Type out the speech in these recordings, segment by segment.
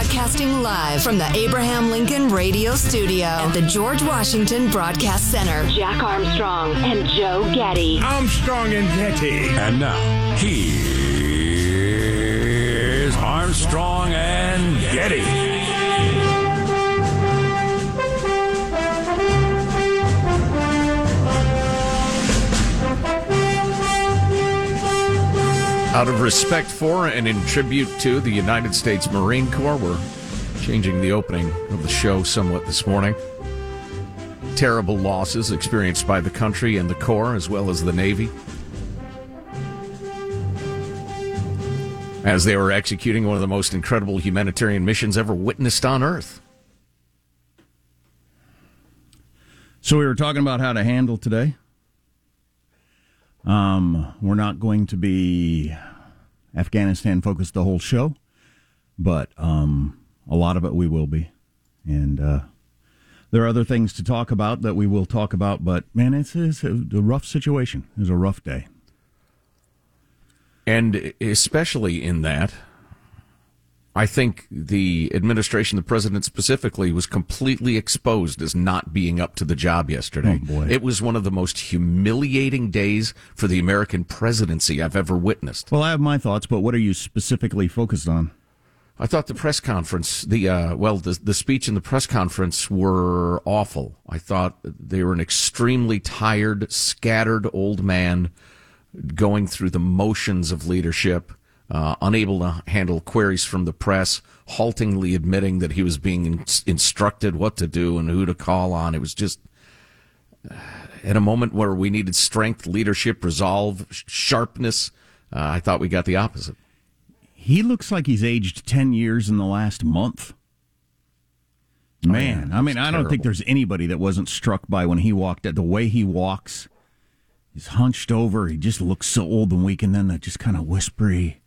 Broadcasting live from the Abraham Lincoln Radio Studio at the George Washington Broadcast Center. Jack Armstrong and Joe Getty. Armstrong and Getty. And now, here's Armstrong and Getty. Out of respect for and in tribute to the United States Marine Corps, we're changing the opening of the show somewhat this morning. Terrible losses experienced by the country and the Corps, as well as the Navy, as they were executing one of the most incredible humanitarian missions ever witnessed on Earth. So we were talking about how to handle today. Um, we're not going to be Afghanistan focused the whole show, but um, a lot of it we will be, and uh, there are other things to talk about that we will talk about. But man, it's, it's a, a rough situation. It's a rough day, and especially in that I think the administration, the president specifically, was completely exposed as not being up to the job yesterday. Oh, it was one of the most humiliating days for the American presidency I've ever witnessed. Well, I have my thoughts, but what are you specifically focused on? I thought the press conference, the uh, well, the the speech and the press conference were awful. I thought they were an extremely tired, scattered old man going through the motions of leadership uh, unable to handle queries from the press, haltingly admitting that he was being in- instructed what to do and who to call on. It was just uh, at a moment where we needed strength, leadership, resolve, sh- sharpness. Uh, I thought we got the opposite. He looks like he's aged 10 years in the last month. Man, oh, yeah, I mean, I don't think there's anybody that wasn't struck by when he walked at the way he walks. He's hunched over. He just looks so old and weak, and then that just kind of whispery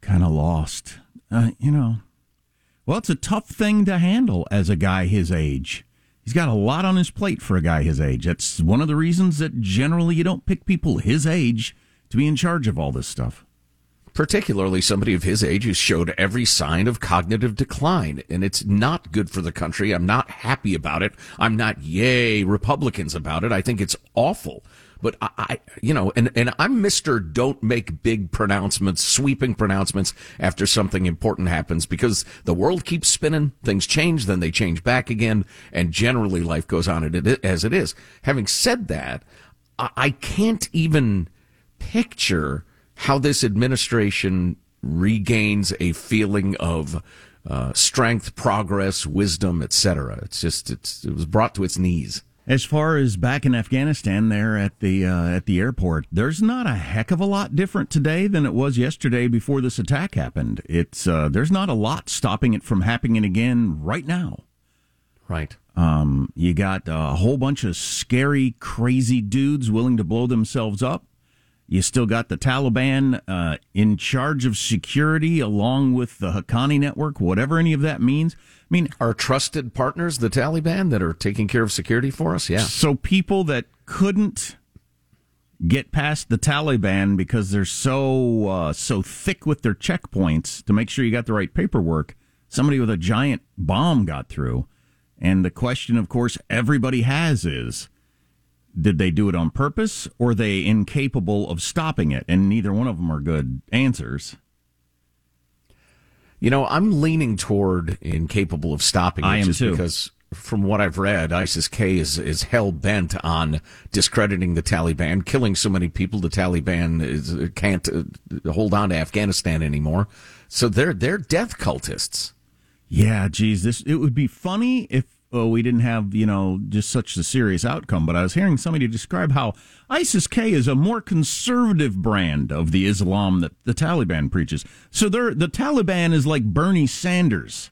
kind of lost. Uh, you know, well, it's a tough thing to handle as a guy his age. He's got a lot on his plate for a guy his age. That's one of the reasons that generally you don't pick people his age to be in charge of all this stuff. Particularly somebody of his age who showed every sign of cognitive decline. And it's not good for the country. I'm not happy about it. I'm not yay Republicans about it. I think it's awful. But I, I, you know, and, and I'm Mr. Don't make big pronouncements, sweeping pronouncements after something important happens because the world keeps spinning. Things change, then they change back again. And generally life goes on as it is. Having said that, I, I can't even picture how this administration regains a feeling of uh, strength, progress, wisdom, etc. It's just it's, it was brought to its knees. As far as back in Afghanistan, there at the uh, at the airport, there's not a heck of a lot different today than it was yesterday before this attack happened. It's uh, there's not a lot stopping it from happening again right now. Right. Um, you got a whole bunch of scary, crazy dudes willing to blow themselves up. You still got the Taliban uh, in charge of security, along with the Haqqani network, whatever any of that means. I mean, our trusted partners, the Taliban, that are taking care of security for us. Yeah. So people that couldn't get past the Taliban because they're so uh, so thick with their checkpoints to make sure you got the right paperwork. Somebody with a giant bomb got through, and the question, of course, everybody has is. Did they do it on purpose or are they incapable of stopping it? And neither one of them are good answers. You know, I'm leaning toward incapable of stopping it I am just too. because from what I've read, ISIS K is, is hell bent on discrediting the Taliban, killing so many people. The Taliban is, can't uh, hold on to Afghanistan anymore. So they're, they're death cultists. Yeah, geez, this, it would be funny if well, we didn't have, you know, just such a serious outcome. But I was hearing somebody describe how ISIS K is a more conservative brand of the Islam that the Taliban preaches. So they're, the Taliban is like Bernie Sanders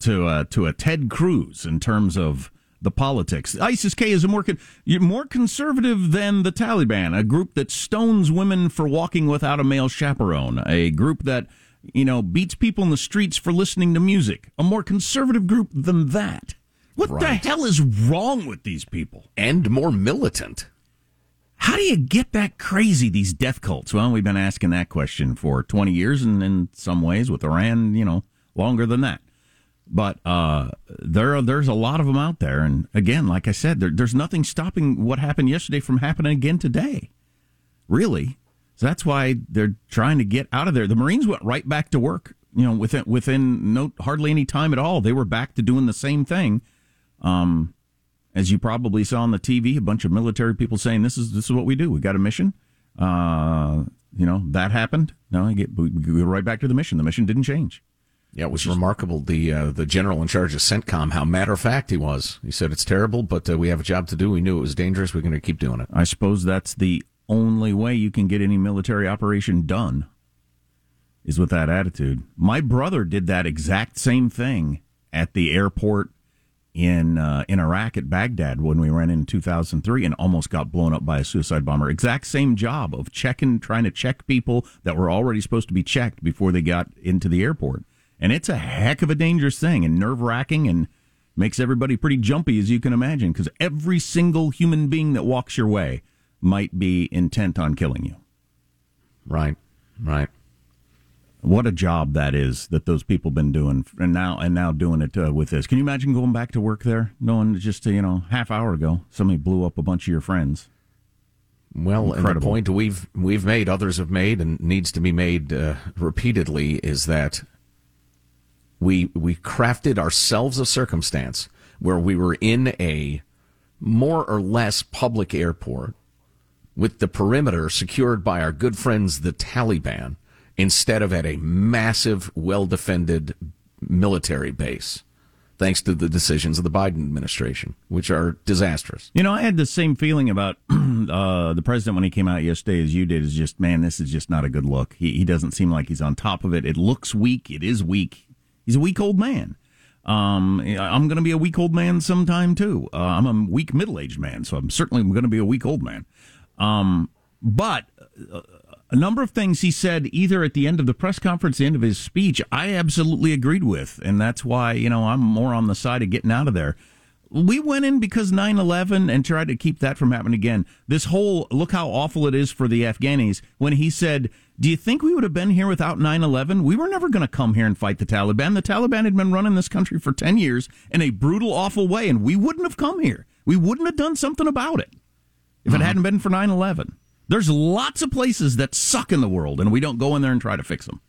to uh, to a Ted Cruz in terms of the politics. ISIS K is a more con- more conservative than the Taliban, a group that stones women for walking without a male chaperone, a group that you know beats people in the streets for listening to music, a more conservative group than that. What right. the hell is wrong with these people? And more militant. How do you get that crazy, these death cults? Well, we've been asking that question for 20 years, and in some ways with Iran, you know, longer than that. But uh, there, there's a lot of them out there, and again, like I said, there, there's nothing stopping what happened yesterday from happening again today. Really, so that's why they're trying to get out of there. The Marines went right back to work. You know, within within no hardly any time at all, they were back to doing the same thing. Um, as you probably saw on the TV, a bunch of military people saying, "This is this is what we do. We got a mission." Uh, you know that happened. No, I get we go right back to the mission. The mission didn't change. Yeah, it was remarkable. The uh, the general in charge of CENTCOM, how matter of fact he was. He said it's terrible, but uh, we have a job to do. We knew it was dangerous. We're going to keep doing it. I suppose that's the only way you can get any military operation done is with that attitude. My brother did that exact same thing at the airport in uh, in Iraq at Baghdad when we ran in 2003 and almost got blown up by a suicide bomber. Exact same job of checking, trying to check people that were already supposed to be checked before they got into the airport. And it's a heck of a dangerous thing and nerve wracking and makes everybody pretty jumpy as you can imagine because every single human being that walks your way might be intent on killing you. Right, right. What a job that is that those people been doing, and now and now doing it uh, with this. Can you imagine going back to work there, knowing just you know half hour ago somebody blew up a bunch of your friends? Well, and the point we've we've made, others have made, and needs to be made uh, repeatedly is that we we crafted ourselves a circumstance where we were in a more or less public airport with the perimeter secured by our good friends the Taliban instead of at a massive, well defended military base, thanks to the decisions of the Biden administration, which are disastrous. You know, I had the same feeling about uh, the president when he came out yesterday as you did. Is just, man, this is just not a good look. He, he doesn't seem like he's on top of it. It looks weak. It is weak. He's a weak old man. Um, I'm going to be a weak old man sometime too. Uh, I'm a weak middle aged man, so I'm certainly going to be a weak old man. Um, but uh, a number of things he said either at the end of the press conference, the end of his speech, I absolutely agreed with. And that's why, you know, I'm more on the side of getting out of there. We went in because 9 11 and tried to keep that from happening again. This whole look how awful it is for the Afghanis when he said, Do you think we would have been here without 9 11? We were never going to come here and fight the Taliban. The Taliban had been running this country for 10 years in a brutal, awful way, and we wouldn't have come here. We wouldn't have done something about it if it mm-hmm. hadn't been for 9 11. There's lots of places that suck in the world, and we don't go in there and try to fix them.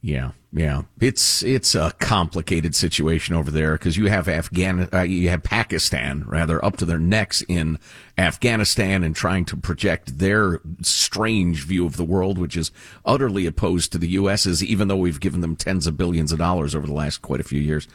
Yeah, yeah, it's it's a complicated situation over there because you have Afghan, uh, you have Pakistan rather up to their necks in Afghanistan and trying to project their strange view of the world, which is utterly opposed to the U.S.'s, even though we've given them tens of billions of dollars over the last quite a few years.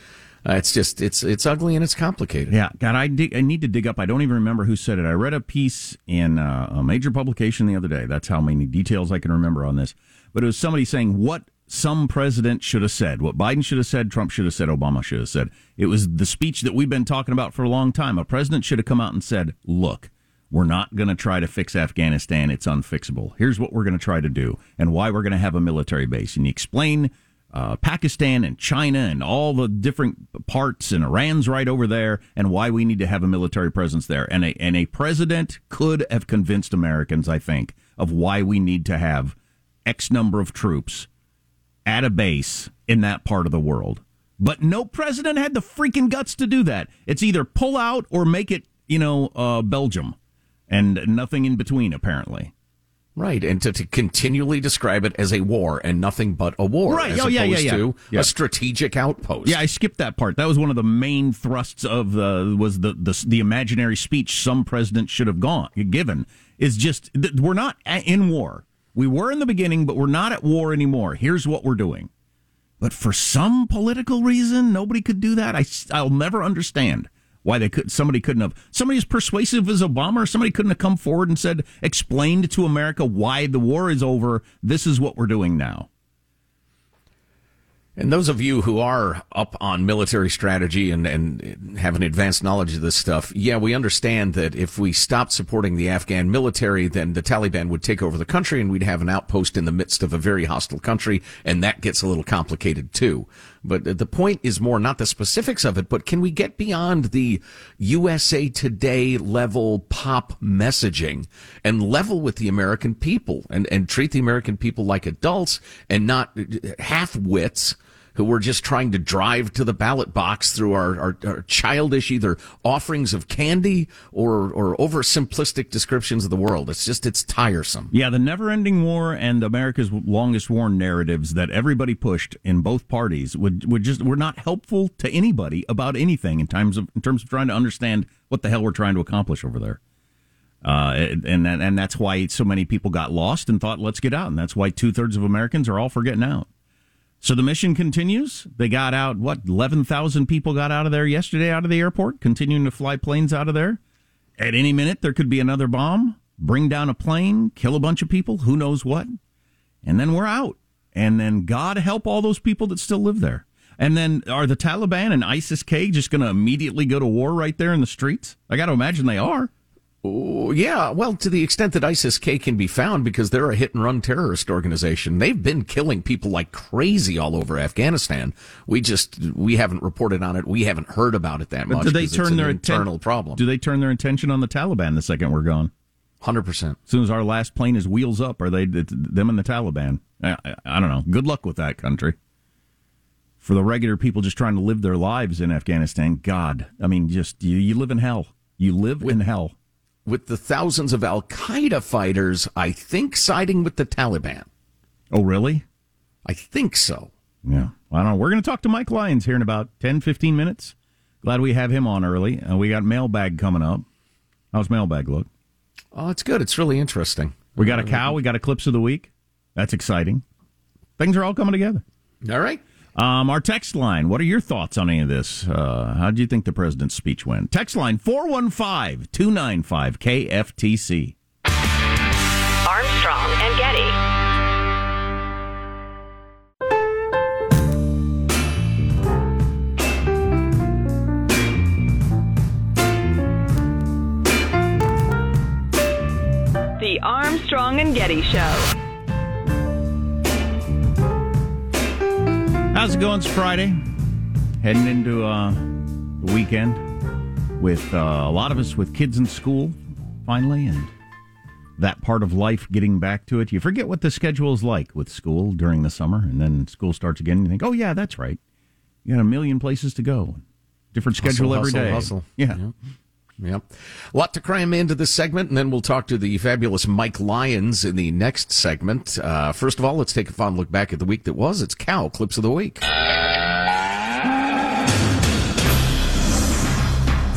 Uh, it's just it's it's ugly and it's complicated. Yeah, God, I dig, I need to dig up. I don't even remember who said it. I read a piece in uh, a major publication the other day. That's how many details I can remember on this. But it was somebody saying what some president should have said, what Biden should have said, Trump should have said, Obama should have said. It was the speech that we've been talking about for a long time. A president should have come out and said, "Look, we're not going to try to fix Afghanistan. It's unfixable. Here's what we're going to try to do, and why we're going to have a military base." And you explain uh, Pakistan and China and all the different parts, and Iran's right over there, and why we need to have a military presence there. And a, and a president could have convinced Americans, I think, of why we need to have X number of troops at a base in that part of the world. But no president had the freaking guts to do that. It's either pull out or make it, you know, uh, Belgium, and nothing in between, apparently. Right, and to, to continually describe it as a war and nothing but a war, right? As oh, yeah, yeah, yeah. to yeah. a strategic outpost. Yeah, I skipped that part. That was one of the main thrusts of the was the the, the imaginary speech some president should have gone given. Is just we're not in war. We were in the beginning, but we're not at war anymore. Here's what we're doing. But for some political reason, nobody could do that. I, I'll never understand why they could somebody couldn't have somebody as persuasive as Obama or somebody couldn't have come forward and said explained to America why the war is over. This is what we're doing now. And those of you who are up on military strategy and, and have an advanced knowledge of this stuff, yeah, we understand that if we stopped supporting the Afghan military, then the Taliban would take over the country and we'd have an outpost in the midst of a very hostile country, and that gets a little complicated too. But the point is more not the specifics of it, but can we get beyond the USA Today level pop messaging and level with the American people and, and treat the American people like adults and not uh, half wits? Who were just trying to drive to the ballot box through our, our, our childish either offerings of candy or, or oversimplistic descriptions of the world. It's just, it's tiresome. Yeah, the never ending war and America's longest war narratives that everybody pushed in both parties would, would just, were not helpful to anybody about anything in terms of, in terms of trying to understand what the hell we're trying to accomplish over there. Uh, and and that's why so many people got lost and thought, let's get out. And that's why two thirds of Americans are all for getting out. So the mission continues. They got out, what, 11,000 people got out of there yesterday out of the airport, continuing to fly planes out of there. At any minute, there could be another bomb, bring down a plane, kill a bunch of people, who knows what. And then we're out. And then God help all those people that still live there. And then are the Taliban and ISIS K just going to immediately go to war right there in the streets? I got to imagine they are. Oh, yeah, well, to the extent that ISIS K can be found because they're a hit and run terrorist organization. They've been killing people like crazy all over Afghanistan. We just we haven't reported on it. We haven't heard about it that much. do they turn their internal atten- problem? Do they turn their attention on the Taliban the second we're gone? Hundred percent. As soon as our last plane is wheels up, are they them and the Taliban? I, I, I don't know. Good luck with that country. For the regular people just trying to live their lives in Afghanistan, God, I mean, just you, you live in hell. You live in hell with the thousands of Al Qaeda fighters, I think, siding with the Taliban. Oh, really? I think so. Yeah. I don't know. We're going to talk to Mike Lyons here in about 10, 15 minutes. Glad we have him on early. Uh, we got mailbag coming up. How's mailbag look? Oh, it's good. It's really interesting. We got a cow. We got a clips of the week. That's exciting. Things are all coming together. All right. Um, our text line, what are your thoughts on any of this? Uh, how do you think the president's speech went? Text line 415 295 KFTC. Armstrong and Getty. The Armstrong and Getty Show. How's it going? It's Friday. Heading into uh, the weekend with uh, a lot of us with kids in school finally, and that part of life getting back to it. You forget what the schedule is like with school during the summer, and then school starts again. And you think, oh, yeah, that's right. You got a million places to go. Different schedule hustle, every day. Hustle. Yeah. yeah. Yep. A lot to cram into this segment, and then we'll talk to the fabulous Mike Lyons in the next segment. Uh, first of all, let's take a fond look back at the week that was. It's Cow Clips of the Week.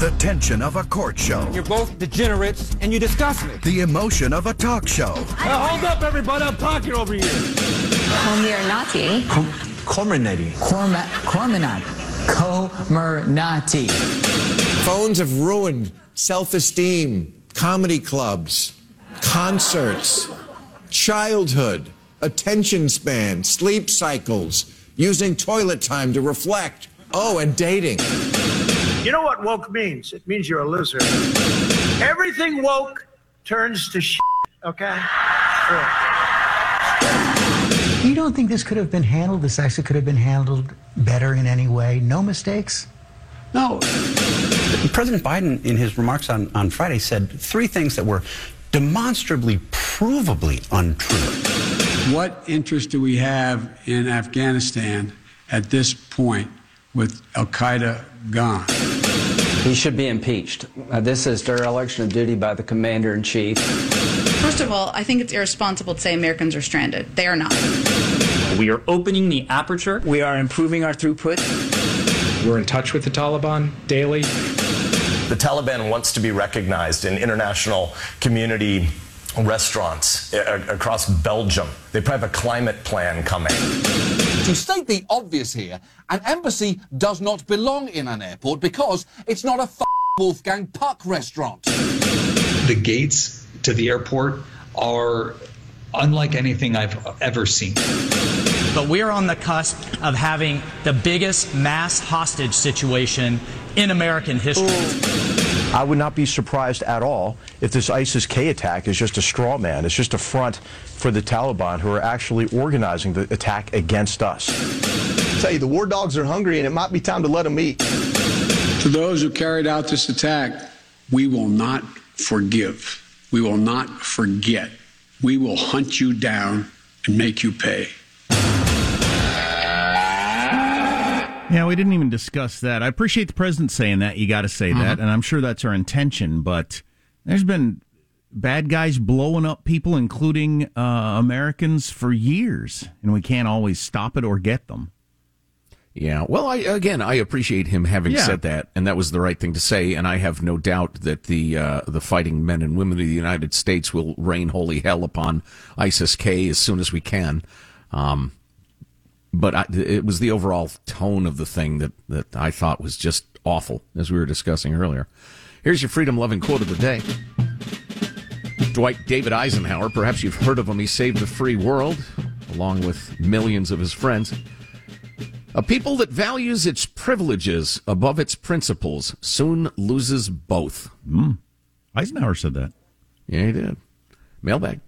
The tension of a court show. You're both degenerates, and you disgust me. The emotion of a talk show. Now, hold up, everybody. I'm talking over here. Comirnaty. Corminati. Corminati. Comirnaty. Phones have ruined self esteem, comedy clubs, concerts, childhood, attention span, sleep cycles, using toilet time to reflect. Oh, and dating. You know what woke means? It means you're a loser. Everything woke turns to shit, okay? Sure. You don't think this could have been handled? This actually could have been handled better in any way? No mistakes? No. President Biden, in his remarks on, on Friday, said three things that were demonstrably, provably untrue. What interest do we have in Afghanistan at this point with Al Qaeda gone? He should be impeached. Uh, this is dereliction of duty by the commander in chief. First of all, I think it's irresponsible to say Americans are stranded. They are not. We are opening the aperture. We are improving our throughput. We're in touch with the Taliban daily. The Taliban wants to be recognized in international community restaurants uh, uh, across Belgium. They probably have a climate plan coming. To state the obvious here, an embassy does not belong in an airport because it's not a f- Wolfgang Puck restaurant. The gates to the airport are unlike anything I've ever seen. But we're on the cusp of having the biggest mass hostage situation in American history. Ooh. I would not be surprised at all if this ISIS K attack is just a straw man. It's just a front for the Taliban who are actually organizing the attack against us. I tell you, the war dogs are hungry and it might be time to let them eat. To those who carried out this attack, we will not forgive. We will not forget. We will hunt you down and make you pay. Yeah, we didn't even discuss that. I appreciate the president saying that. You got to say that, and I'm sure that's our intention. But there's been bad guys blowing up people, including uh, Americans, for years, and we can't always stop it or get them. Yeah. Well, I again, I appreciate him having Yeah. said that, and that was the right thing to say. And I have no doubt that the uh, the fighting men and women of the United States will rain holy hell upon ISIS K as soon as we can. Um, but I, it was the overall tone of the thing that that I thought was just awful, as we were discussing earlier. Here's your freedom loving quote of the day. Dwight David Eisenhower, perhaps you've heard of him. He saved the free world, along with millions of his friends. A people that values its privileges above its principles soon loses both. Mm. Eisenhower said that. Yeah, he did. Mailbag.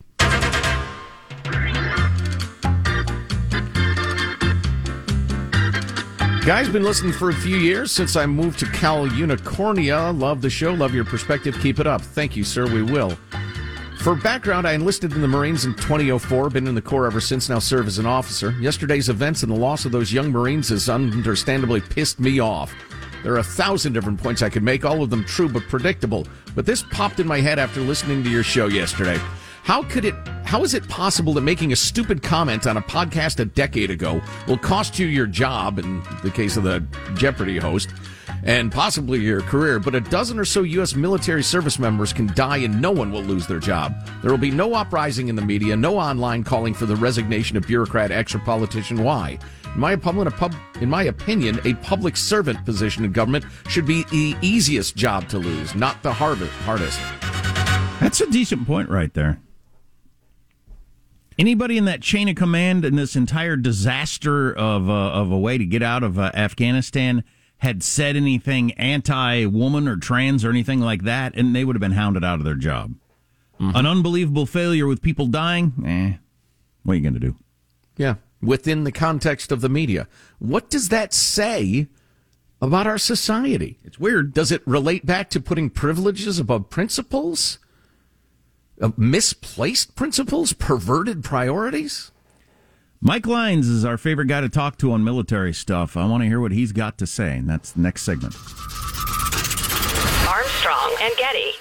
Guys, been listening for a few years since I moved to Cal Unicornia. Love the show, love your perspective. Keep it up. Thank you, sir. We will. For background, I enlisted in the Marines in 2004, been in the Corps ever since, now serve as an officer. Yesterday's events and the loss of those young Marines has understandably pissed me off. There are a thousand different points I could make, all of them true but predictable. But this popped in my head after listening to your show yesterday. How could it, how is it possible that making a stupid comment on a podcast a decade ago will cost you your job, in the case of the Jeopardy host, and possibly your career, but a dozen or so U.S. military service members can die and no one will lose their job. There will be no uprising in the media, no online calling for the resignation of bureaucrat X or politician Y. In my, opinion, a pub, in my opinion, a public servant position in government should be the easiest job to lose, not the hardest. That's a decent point right there. Anybody in that chain of command in this entire disaster of uh, of a way to get out of uh, Afghanistan had said anything anti-woman or trans or anything like that, and they would have been hounded out of their job. An unbelievable failure with people dying. Eh, what are you going to do? Yeah, within the context of the media. What does that say about our society? It's weird. Does it relate back to putting privileges above principles? Uh, misplaced principles? Perverted priorities? Mike Lyons is our favorite guy to talk to on military stuff. I want to hear what he's got to say, and that's the next segment. Armstrong and Getty.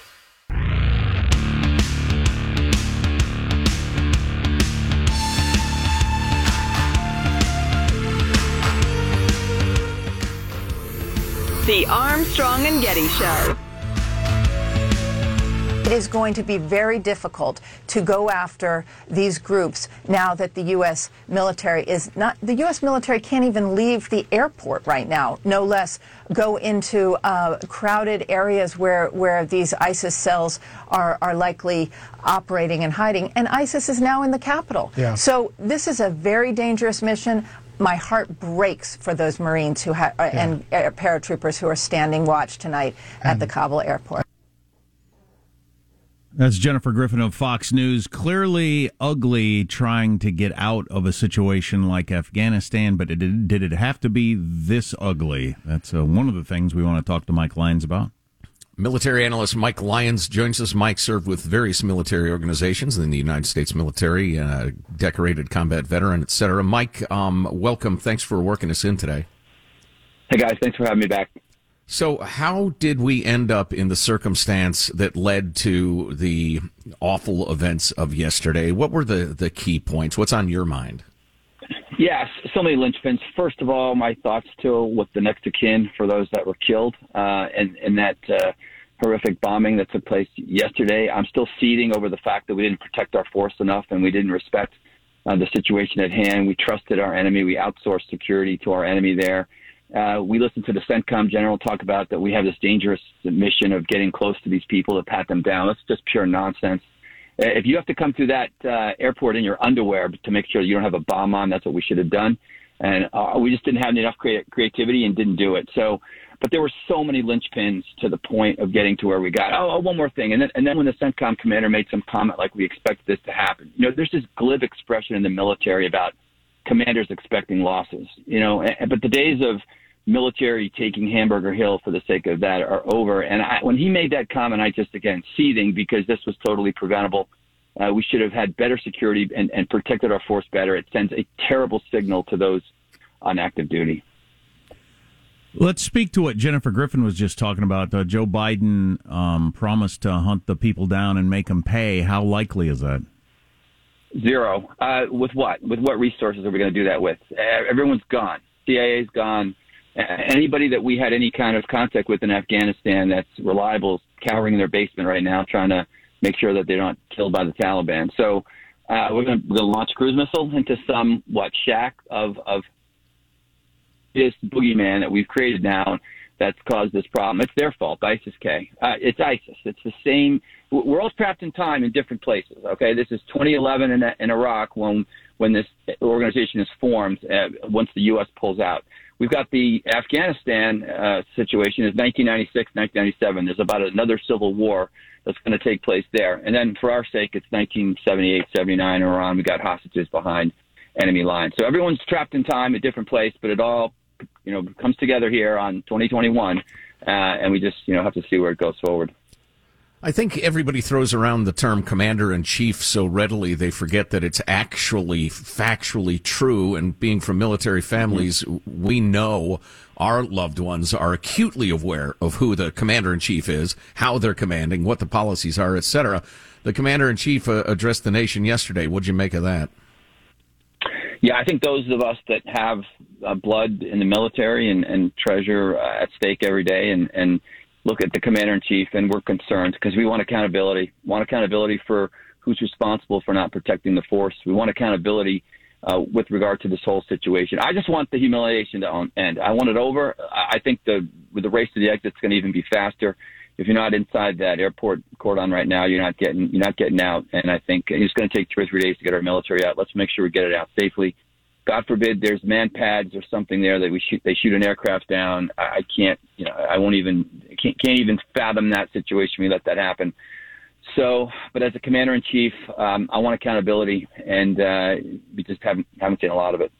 The Armstrong and Getty Show. It is going to be very difficult to go after these groups now that the U.S. military is not, the U.S. military can't even leave the airport right now, no less go into uh, crowded areas where, where these ISIS cells are, are likely operating and hiding. And ISIS is now in the capital. Yeah. So this is a very dangerous mission. My heart breaks for those Marines who ha- uh, and uh, paratroopers who are standing watch tonight at the Kabul airport. That's Jennifer Griffin of Fox News. Clearly ugly trying to get out of a situation like Afghanistan, but it, did, did it have to be this ugly? That's uh, one of the things we want to talk to Mike Lyons about. Military analyst Mike Lyons joins us. Mike served with various military organizations in the United States military, uh, decorated combat veteran, etc. Mike, um, welcome. Thanks for working us in today. Hey guys, thanks for having me back. So, how did we end up in the circumstance that led to the awful events of yesterday? What were the, the key points? What's on your mind? Yes, so many linchpins. First of all, my thoughts to with the next of kin for those that were killed uh, in, in that uh, horrific bombing that took place yesterday. I'm still seething over the fact that we didn't protect our force enough and we didn't respect uh, the situation at hand. We trusted our enemy. We outsourced security to our enemy there. Uh, we listened to the CENTCOM general talk about that we have this dangerous mission of getting close to these people to pat them down. That's just pure nonsense. Uh, If you have to come through that uh, airport in your underwear to make sure you don't have a bomb on, that's what we should have done. And uh, we just didn't have enough crea- creativity and didn't do it. So, but there were so many linchpins to the point of getting to where we got. Oh, oh, one more thing. And then, and then when the CENTCOM commander made some comment like we expect this to happen, you know, there's this glib expression in the military about commanders expecting losses, you know, but the days of military taking Hamburger Hill for the sake of that are over. And I, when he made that comment, I just again seething because this was totally preventable. Uh, we should have had better security and, and protected our force better. It sends a terrible signal to those on active duty. Let's speak to what Jennifer Griffin was just talking about. Uh, Joe Biden um, promised to hunt the people down and make them pay. How likely is that? Zero. Uh, with what? With what resources are we going to do that with? Uh, Everyone's gone. CIA's gone. Anybody that we had any kind of contact with in Afghanistan that's reliable is cowering in their basement right now, trying to make sure that they're not killed by the Taliban. So uh, we're going to launch a cruise missile into some what shack of of this boogeyman that we've created now that's caused this problem. It's their fault, ISIS K. Uh, it's ISIS. It's the same. We're all trapped in time in different places. Okay, this is 2011 in, in Iraq when when this organization is formed. Uh, once the U.S. pulls out, we've got the Afghanistan uh, situation is 1996, 1997. There's about another civil war that's going to take place there, and then for our sake, it's 1978, 79 in Iran. We got hostages behind enemy lines. So everyone's trapped in time, a different place, but it all you know comes together here on 2021, uh, and we just you know have to see where it goes forward. I think everybody throws around the term commander in chief so readily they forget that it's actually factually true. And being from military families, we know our loved ones are acutely aware of who the commander in chief is, how they're commanding, what the policies are, etc. The commander in chief uh, addressed the nation yesterday. What'd you make of that? Yeah, I think those of us that have uh, blood in the military and, and treasure uh, at stake every day and, and look at the commander in chief and we're concerned because we want accountability. Want accountability for who's responsible for not protecting the force. We want accountability uh, with regard to this whole situation. I just want the humiliation to end. I want it over. I think the with the race to the exit, it's going to even be faster. If you're not inside that airport cordon right now, you're not getting you're not getting out. And I think it's going to take two or three days to get our military out. Let's make sure we get it out safely. God forbid there's man pads or something there that we shoot they shoot an aircraft down. I, can't you know I won't even can't can't even fathom that situation. We let that happen. So, but as a commander in chief, um, I want accountability, and uh, we just haven't haven't seen a lot of it.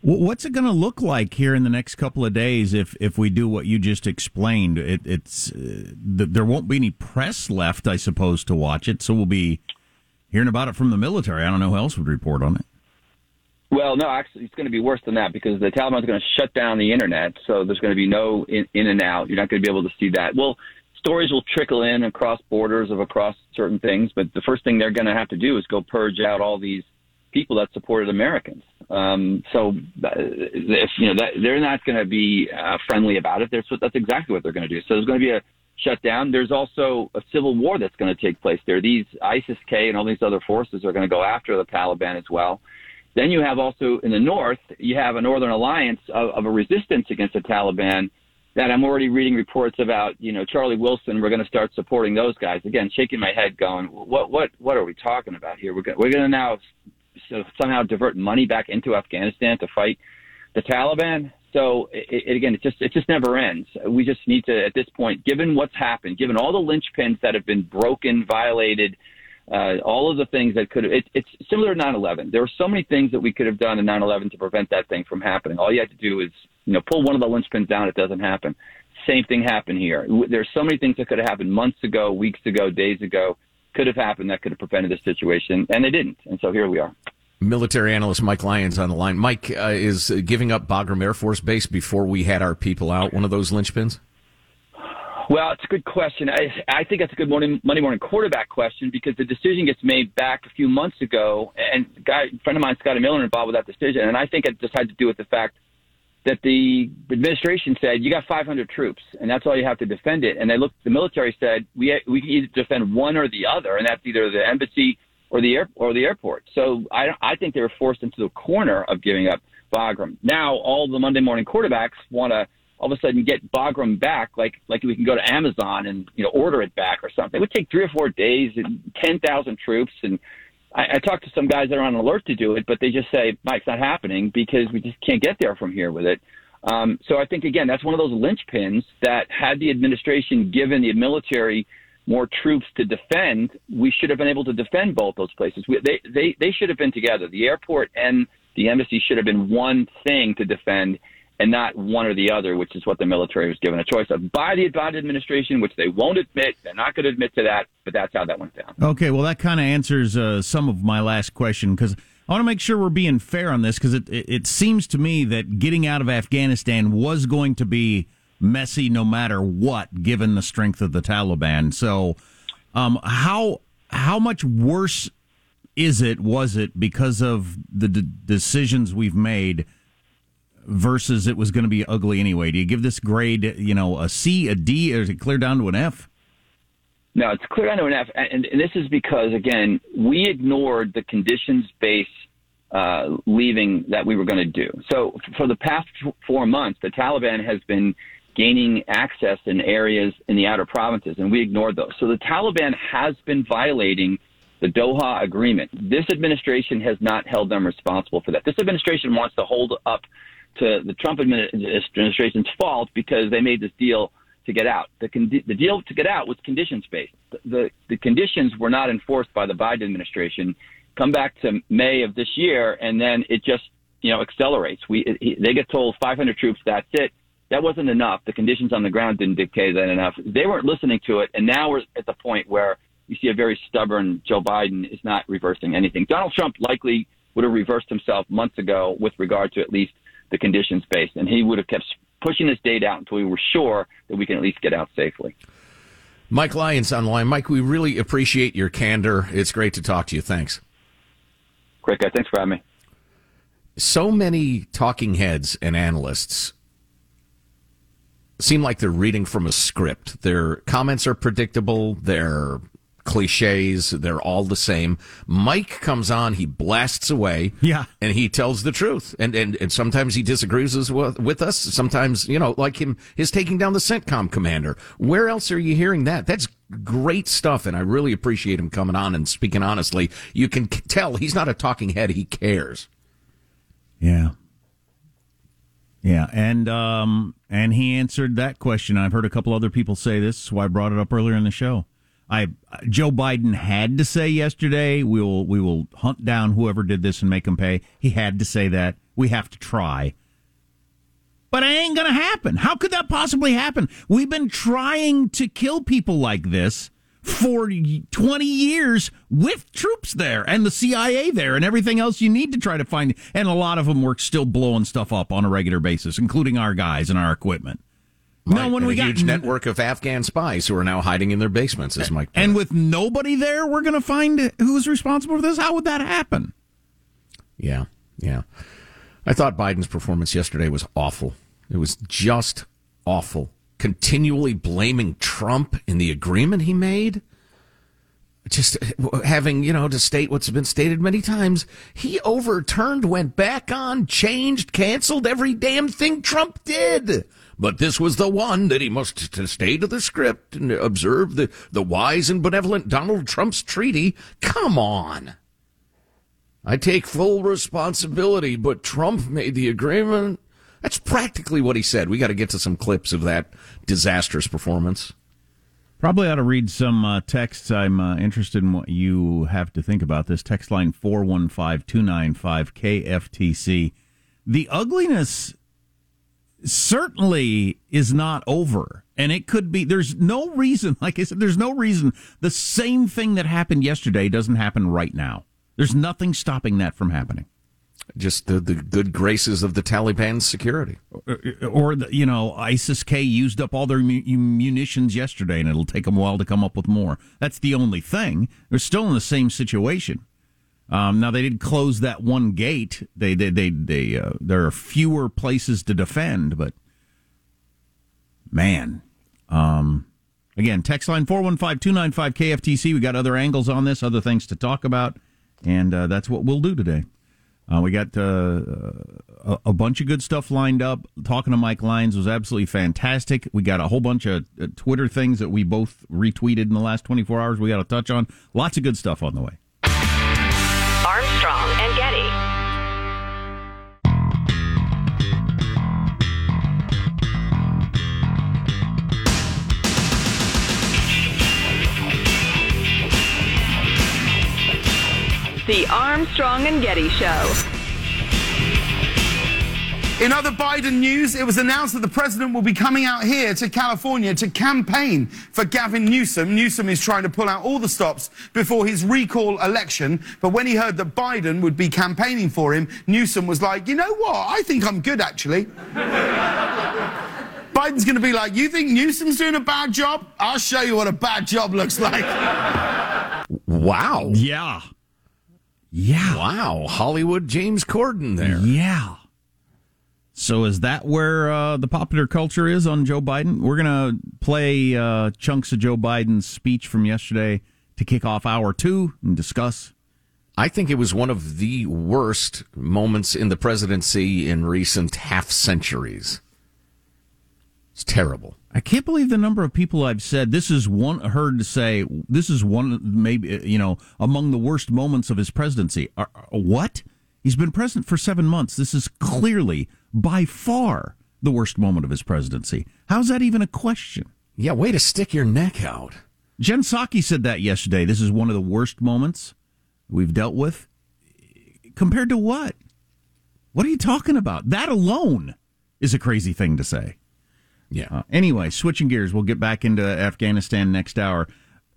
Wh- What's it going to look like here in the next couple of days if if we do what you just explained? It, it's uh, th- there won't be any press left, I suppose, to watch it. So we'll be hearing about it from the military. I don't know who else would report on it. Well, no, actually, it's going to be worse than that because the Taliban is going to shut down the internet, so there's going to be no in, in and out. You're not going to be able to see that. Well, stories will trickle in across borders of across certain things, but the first thing they're going to have to do is go purge out all these people that supported Americans. Um, so uh, if you know that they're not going to be uh, friendly about it, that's that's exactly what they're going to do. So there's going to be a shutdown. There's also a civil war that's going to take place there. These ISIS K and all these other forces are going to go after the Taliban as well. Then you have also in the north, you have a northern alliance of, of a resistance against the Taliban that I'm already reading reports about, you know, Charlie Wilson, we're going to start supporting those guys. Again, shaking my head going, what, what, what are we talking about here? We're going, we're going to now so somehow divert money back into Afghanistan to fight the Taliban. So it, it, again, it just, it just never ends. We just need to, at this point, given what's happened, given all the linchpins that have been broken, violated, uh, all of the things that could it, it's similar to 9-11. There were so many things that we could have done in 9-11 to prevent that thing from happening. All you had to do is, you know, pull one of the linchpins down. It doesn't happen. Same thing happened here. There's so many things that could have happened months ago, weeks ago, days ago, could have happened that could have prevented this situation, and they didn't. And so here we are. Military analyst Mike Lyons on the line. Mike uh, is giving up Bagram Air Force Base before we had our people out. One of those linchpins. Well, it's a good question. I, I think that's a good morning, Monday morning quarterback question because the decision gets made back a few months ago, and guy, a friend of mine, Scotty Miller, involved with that decision, and I think it just had to do with the fact that the administration said you got 500 troops, and that's all you have to defend it. And they looked, the military said we we can either defend one or the other, and that's either the embassy or the air or the airport. So I I think they were forced into the corner of giving up Bagram. Now all the Monday morning quarterbacks want to all of a sudden get Bagram back, like like we can go to Amazon and you know order it back or something. It would take three or four days and ten thousand troops. And I, I talked to some guys that are on alert to do it, but they just say, Mike, it's not happening because we just can't get there from here with it. Um, so I think again that's one of those linchpins that had the administration given the military more troops to defend, we should have been able to defend both those places. We, they they they should have been together. The airport and the embassy should have been one thing to defend and not one or the other, which is what the military was given a choice of by the Biden administration, which they won't admit. They're not going to admit to that, but that's how that went down. Okay, well, that kind of answers uh, some of my last question because I want to make sure we're being fair on this because it, it, it seems to me that getting out of Afghanistan was going to be messy no matter what, given the strength of the Taliban. So, um, how how much worse is it? Was it because of the d- decisions we've made? Versus, it was going to be ugly anyway. Do you give this grade, you know, a C, a D, or is it clear down to an F? No, it's clear down to an F, and, and this is because again we ignored the conditions-based uh, leaving that we were going to do. So for the past four months, the Taliban has been gaining access in areas in the outer provinces, and we ignored those. So the Taliban has been violating the Doha Agreement. This administration has not held them responsible for that. This administration wants to hold up to the Trump administration's fault because they made this deal to get out. The, con- the deal to get out was conditions based. The, the, the conditions were not enforced by the Biden administration. Come back to May of this year, and then it just you know accelerates. We it, they get told 500 troops. That's it. That wasn't enough. The conditions on the ground didn't dictate that enough. They weren't listening to it, and now we're at the point where you see a very stubborn Joe Biden is not reversing anything. Donald Trump likely would have reversed himself months ago with regard to at least the conditions based, and he would have kept pushing this date out until we were sure that we can at least get out safely. Mike Lyons online. Mike, we really appreciate your candor. It's great to talk to you. Thanks. Great guy. Thanks for having me. So many talking heads and analysts seem like they're reading from a script. Their comments are predictable. Their cliches. They're all the same. Mike comes on, he blasts away. Yeah. And he tells the truth. And, and, and sometimes he disagrees with, with us. Sometimes, you know, like him, his taking down the CENTCOM commander. Where else are you hearing that? That's great stuff. And I really appreciate him coming on and speaking honestly. You can tell he's not a talking head. He cares. Yeah. Yeah, and um, and he answered that question. I've heard a couple other people say this, so I brought it up earlier in the show. I Joe Biden had to say yesterday we will we will hunt down whoever did this and make them pay. He had to say that. We have to try. But it ain't going to happen. How could that possibly happen? We've been trying to kill people like this for 20 years with troops there and the CIA there and everything else you need to try to find. And a lot of them were still blowing stuff up on a regular basis, including our guys and our equipment. Right. No, when we a got huge network of Afghan spies who are now hiding in their basements, as Mike. And with nobody there, we're going to find who's responsible for this. How would that happen? Yeah, yeah. I thought Biden's performance yesterday was awful. It was just awful. Continually blaming Trump in the agreement he made. Just uh, having, you know, to state what's been stated many times, he overturned, went back on, changed, canceled every damn thing Trump did. But this was the one that he must stay to the script and observe the, the wise and benevolent Donald Trump's treaty. Come on. I take full responsibility, but Trump made the agreement. That's practically what he said. We got to get to some clips of that disastrous performance. Probably ought to read some uh, texts. I'm uh, interested in what you have to think about this. Text line 415 295 KFTC. The ugliness certainly is not over. And it could be, there's no reason, like I said, there's no reason the same thing that happened yesterday doesn't happen right now. There's nothing stopping that from happening. Just the, the good graces of the Taliban's security. Or, or the, you know, ISIS K used up all their munitions yesterday and it'll take them a while to come up with more. That's the only thing. They're still in the same situation. Um, now they did close that one gate. They they they, they uh, there are fewer places to defend, but man, um, again, text line 415-295 KFTC. We got other angles on this, other things to talk about, and uh, that's what we'll do today. Uh, we got uh, a, a, bunch of good stuff lined up. Talking to Mike Lyons was absolutely fantastic. We got a whole bunch of uh, Twitter things that we both retweeted in the last 24 hours. We got to touch on. Lots of good stuff on the way. The Armstrong and Getty Show. In other Biden news, it was announced that the president will be coming out here to California to campaign for Gavin Newsom. Newsom is trying to pull out all the stops before his recall election. But when he heard that Biden would be campaigning for him, Newsom was like, you know what? I think I'm good, actually. Biden's going to be like, you think Newsom's doing a bad job? I'll show you what a bad job looks like. Wow. Yeah. Yeah. Wow. Hollywood James Corden there. Yeah. So is that where uh, the popular culture is on Joe Biden? We're going to play uh, chunks of Joe Biden's speech from yesterday to kick off hour two and discuss. I think it was one of the worst moments in the presidency in recent half centuries. It's terrible. I can't believe the number of people I've said this is one heard to say this is one maybe you know among the worst moments of his presidency. Uh, what? He's been president for 7 months. This is clearly by far the worst moment of his presidency. How's that even a question? Yeah, way to stick your neck out. Jen Psaki said that yesterday. This is one of the worst moments we've dealt with. Compared to what? What are you talking about? That alone is a crazy thing to say. Yeah. Uh, anyway, switching gears, we'll get back into Afghanistan next hour.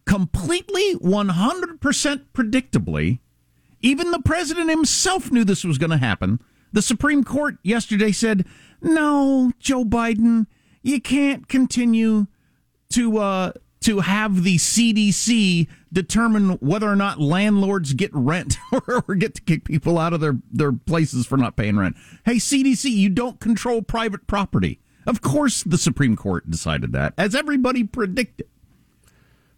Completely 100% predictably, even the president himself knew this was going to happen. The Supreme Court yesterday said, no, Joe Biden, you can't continue to uh, to have the CDC determine whether or not landlords get rent or get to kick people out of their, their places for not paying rent. Hey, CDC, you don't control private property. Of course, the Supreme Court decided that, as everybody predicted.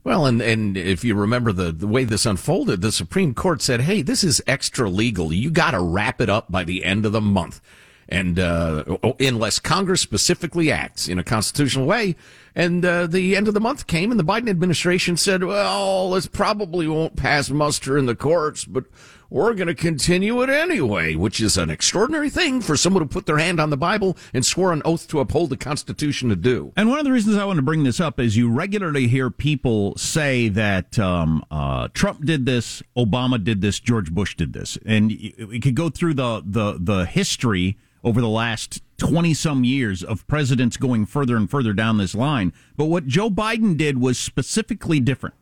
Well, and, and if you remember the, the way this unfolded, the Supreme Court said, hey, this is extra legal. You got to wrap it up by the end of the month. And uh, unless Congress specifically acts in a constitutional way, and uh, the end of the month came, and the Biden administration said, well, this probably won't pass muster in the courts, but we're going to continue it anyway, which is an extraordinary thing for someone to put their hand on the Bible and swore an oath to uphold the Constitution to do. And one of the reasons I want to bring this up is you regularly hear people say that um, uh, Trump did this, Obama did this, George Bush did this, and we could go through the the the history over the last 20 some years of presidents going further and further down this line. But what Joe Biden did was specifically different.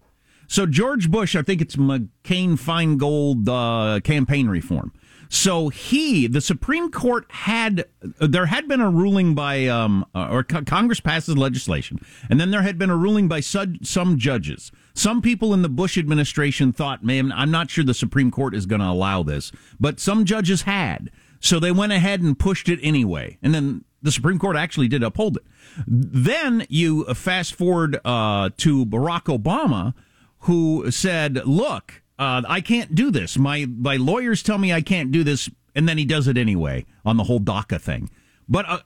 So George Bush, I think it's McCain Feingold uh, campaign reform. So he, the Supreme Court had, there had been a ruling by, um, uh, or Congress passes legislation, and then there had been a ruling by some judges. Some people in the Bush administration thought, man, I'm not sure the Supreme Court is going to allow this, but some judges had. So they went ahead and pushed it anyway. And then the Supreme Court actually did uphold it. Then you fast forward uh, to Barack Obama who said, "Look, uh, I can't do this. My my lawyers tell me I can't do this," and then he does it anyway on the whole DACA thing. But a,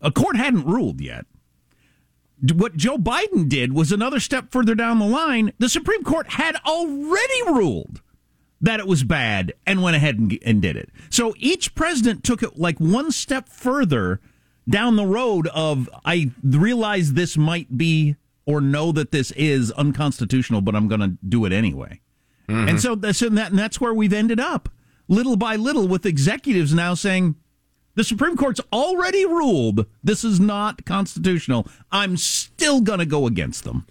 a court hadn't ruled yet. What Joe Biden did was another step further down the line. The Supreme Court had already ruled that it was bad and went ahead and, and did it. So each president took it like one step further down the road of I realize this might be or know that this is unconstitutional, but I'm going to do it anyway. Mm-hmm. And so that's and, that, and that's where we've ended up, little by little, with executives now saying the Supreme Court's already ruled this is not constitutional. I'm still going to go against them.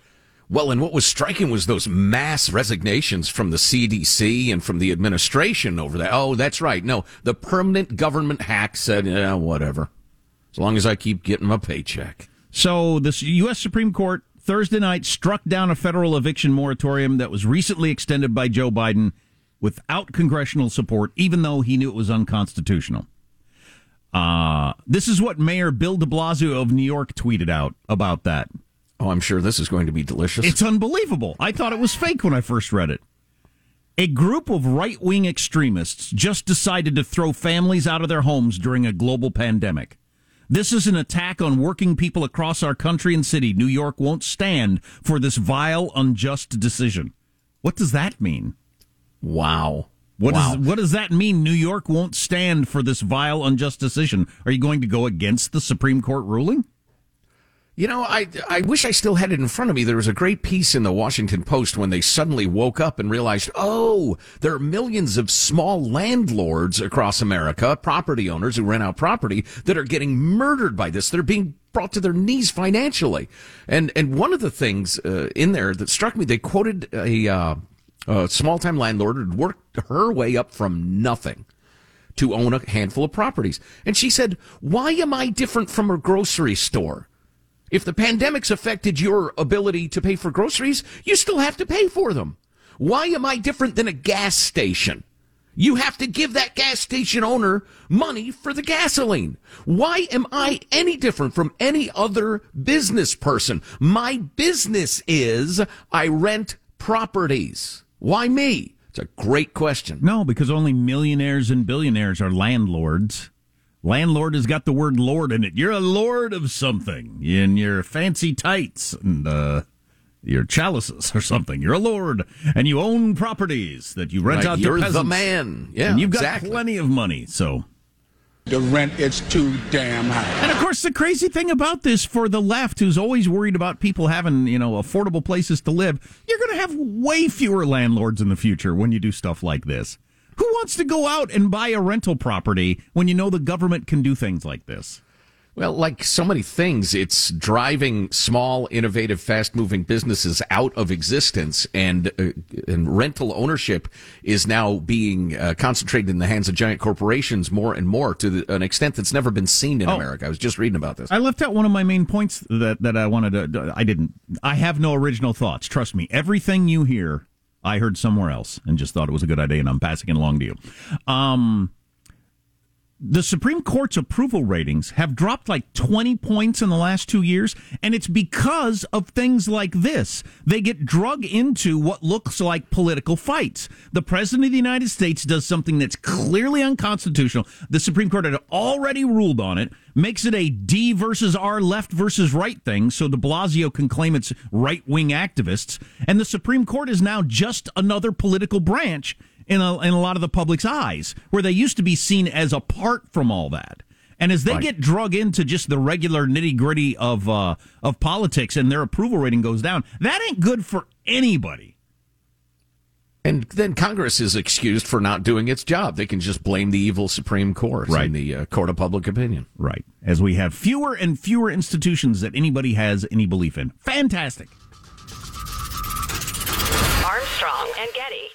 Well, and what was striking was those mass resignations from the CDC and from the administration over that. Oh, that's right. No, the permanent government hack said, yeah, whatever. As long as I keep getting my paycheck. So, the U.S. Supreme Court Thursday night struck down a federal eviction moratorium that was recently extended by Joe Biden without congressional support, even though he knew it was unconstitutional. Uh, this is what Mayor Bill de Blasio of New York tweeted out about that. Oh, I'm sure this is going to be delicious. It's unbelievable. I thought it was fake when I first read it. A group of right wing extremists just decided to throw families out of their homes during a global pandemic. This is an attack on working people across our country and city. New York won't stand for this vile, unjust decision. What does that mean? Wow. What, wow. Is, what does that mean? New York won't stand for this vile, unjust decision. Are you going to go against the Supreme Court ruling? You know, I, I wish I still had it in front of me. There was a great piece in the Washington Post when they suddenly woke up and realized, oh, there are millions of small landlords across America, property owners who rent out property, that are getting murdered by this. They're being brought to their knees financially. And and one of the things uh, in there that struck me, they quoted a, uh, a small time landlord who'd worked her way up from nothing to own a handful of properties. And she said, Why am I different from a grocery store? If the pandemic's affected your ability to pay for groceries, you still have to pay for them. Why am I different than a gas station? You have to give that gas station owner money for the gasoline. Why am I any different from any other business person? My business is I rent properties. Why me? It's a great question. No, because only millionaires and billionaires are landlords. Landlord has got the word lord in it. You're a lord of something in your fancy tights and uh, your chalices or something. You're a lord and you own properties that you rent Right, out you're to the man. Yeah, and you've got exactly. plenty of money. So The rent is too damn high. And of course, the crazy thing about this for the left, who's always worried about people having, you know, affordable places to live, you're going to have way fewer landlords in the future when you do stuff like this. Who wants to go out and buy a rental property when you know the government can do things like this? Well, like so many things, it's driving small, innovative, fast-moving businesses out of existence, and uh, and rental ownership is now being uh, concentrated in the hands of giant corporations more and more to the, an extent that's never been seen in Oh. America. I was just reading about this. I left out one of my main points that, that I wanted to. I didn't. I have no original thoughts. Trust me. Everything you hear, I heard somewhere else and just thought it was a good idea, and I'm passing it along to you. Um, the Supreme Court's approval ratings have dropped like 20 points in the last two years, and it's because of things like this. They get drug into what looks like political fights. The President of the United States does something that's clearly unconstitutional. The Supreme Court had already ruled on it, makes it a D versus R, left versus right thing, so de Blasio can claim it's right wing activists. And the Supreme Court is now just another political branch in a, in a lot of the public's eyes, where they used to be seen as apart from all that. And as they Right. get drug into just the regular nitty gritty of uh, of politics, and their approval rating goes down, that ain't good for anybody. And then Congress is excused for not doing its job. They can just blame the evil Supreme Court Right. and the uh, court of public opinion. Right. As we have fewer and fewer institutions that anybody has any belief in. Fantastic. Armstrong and Getty.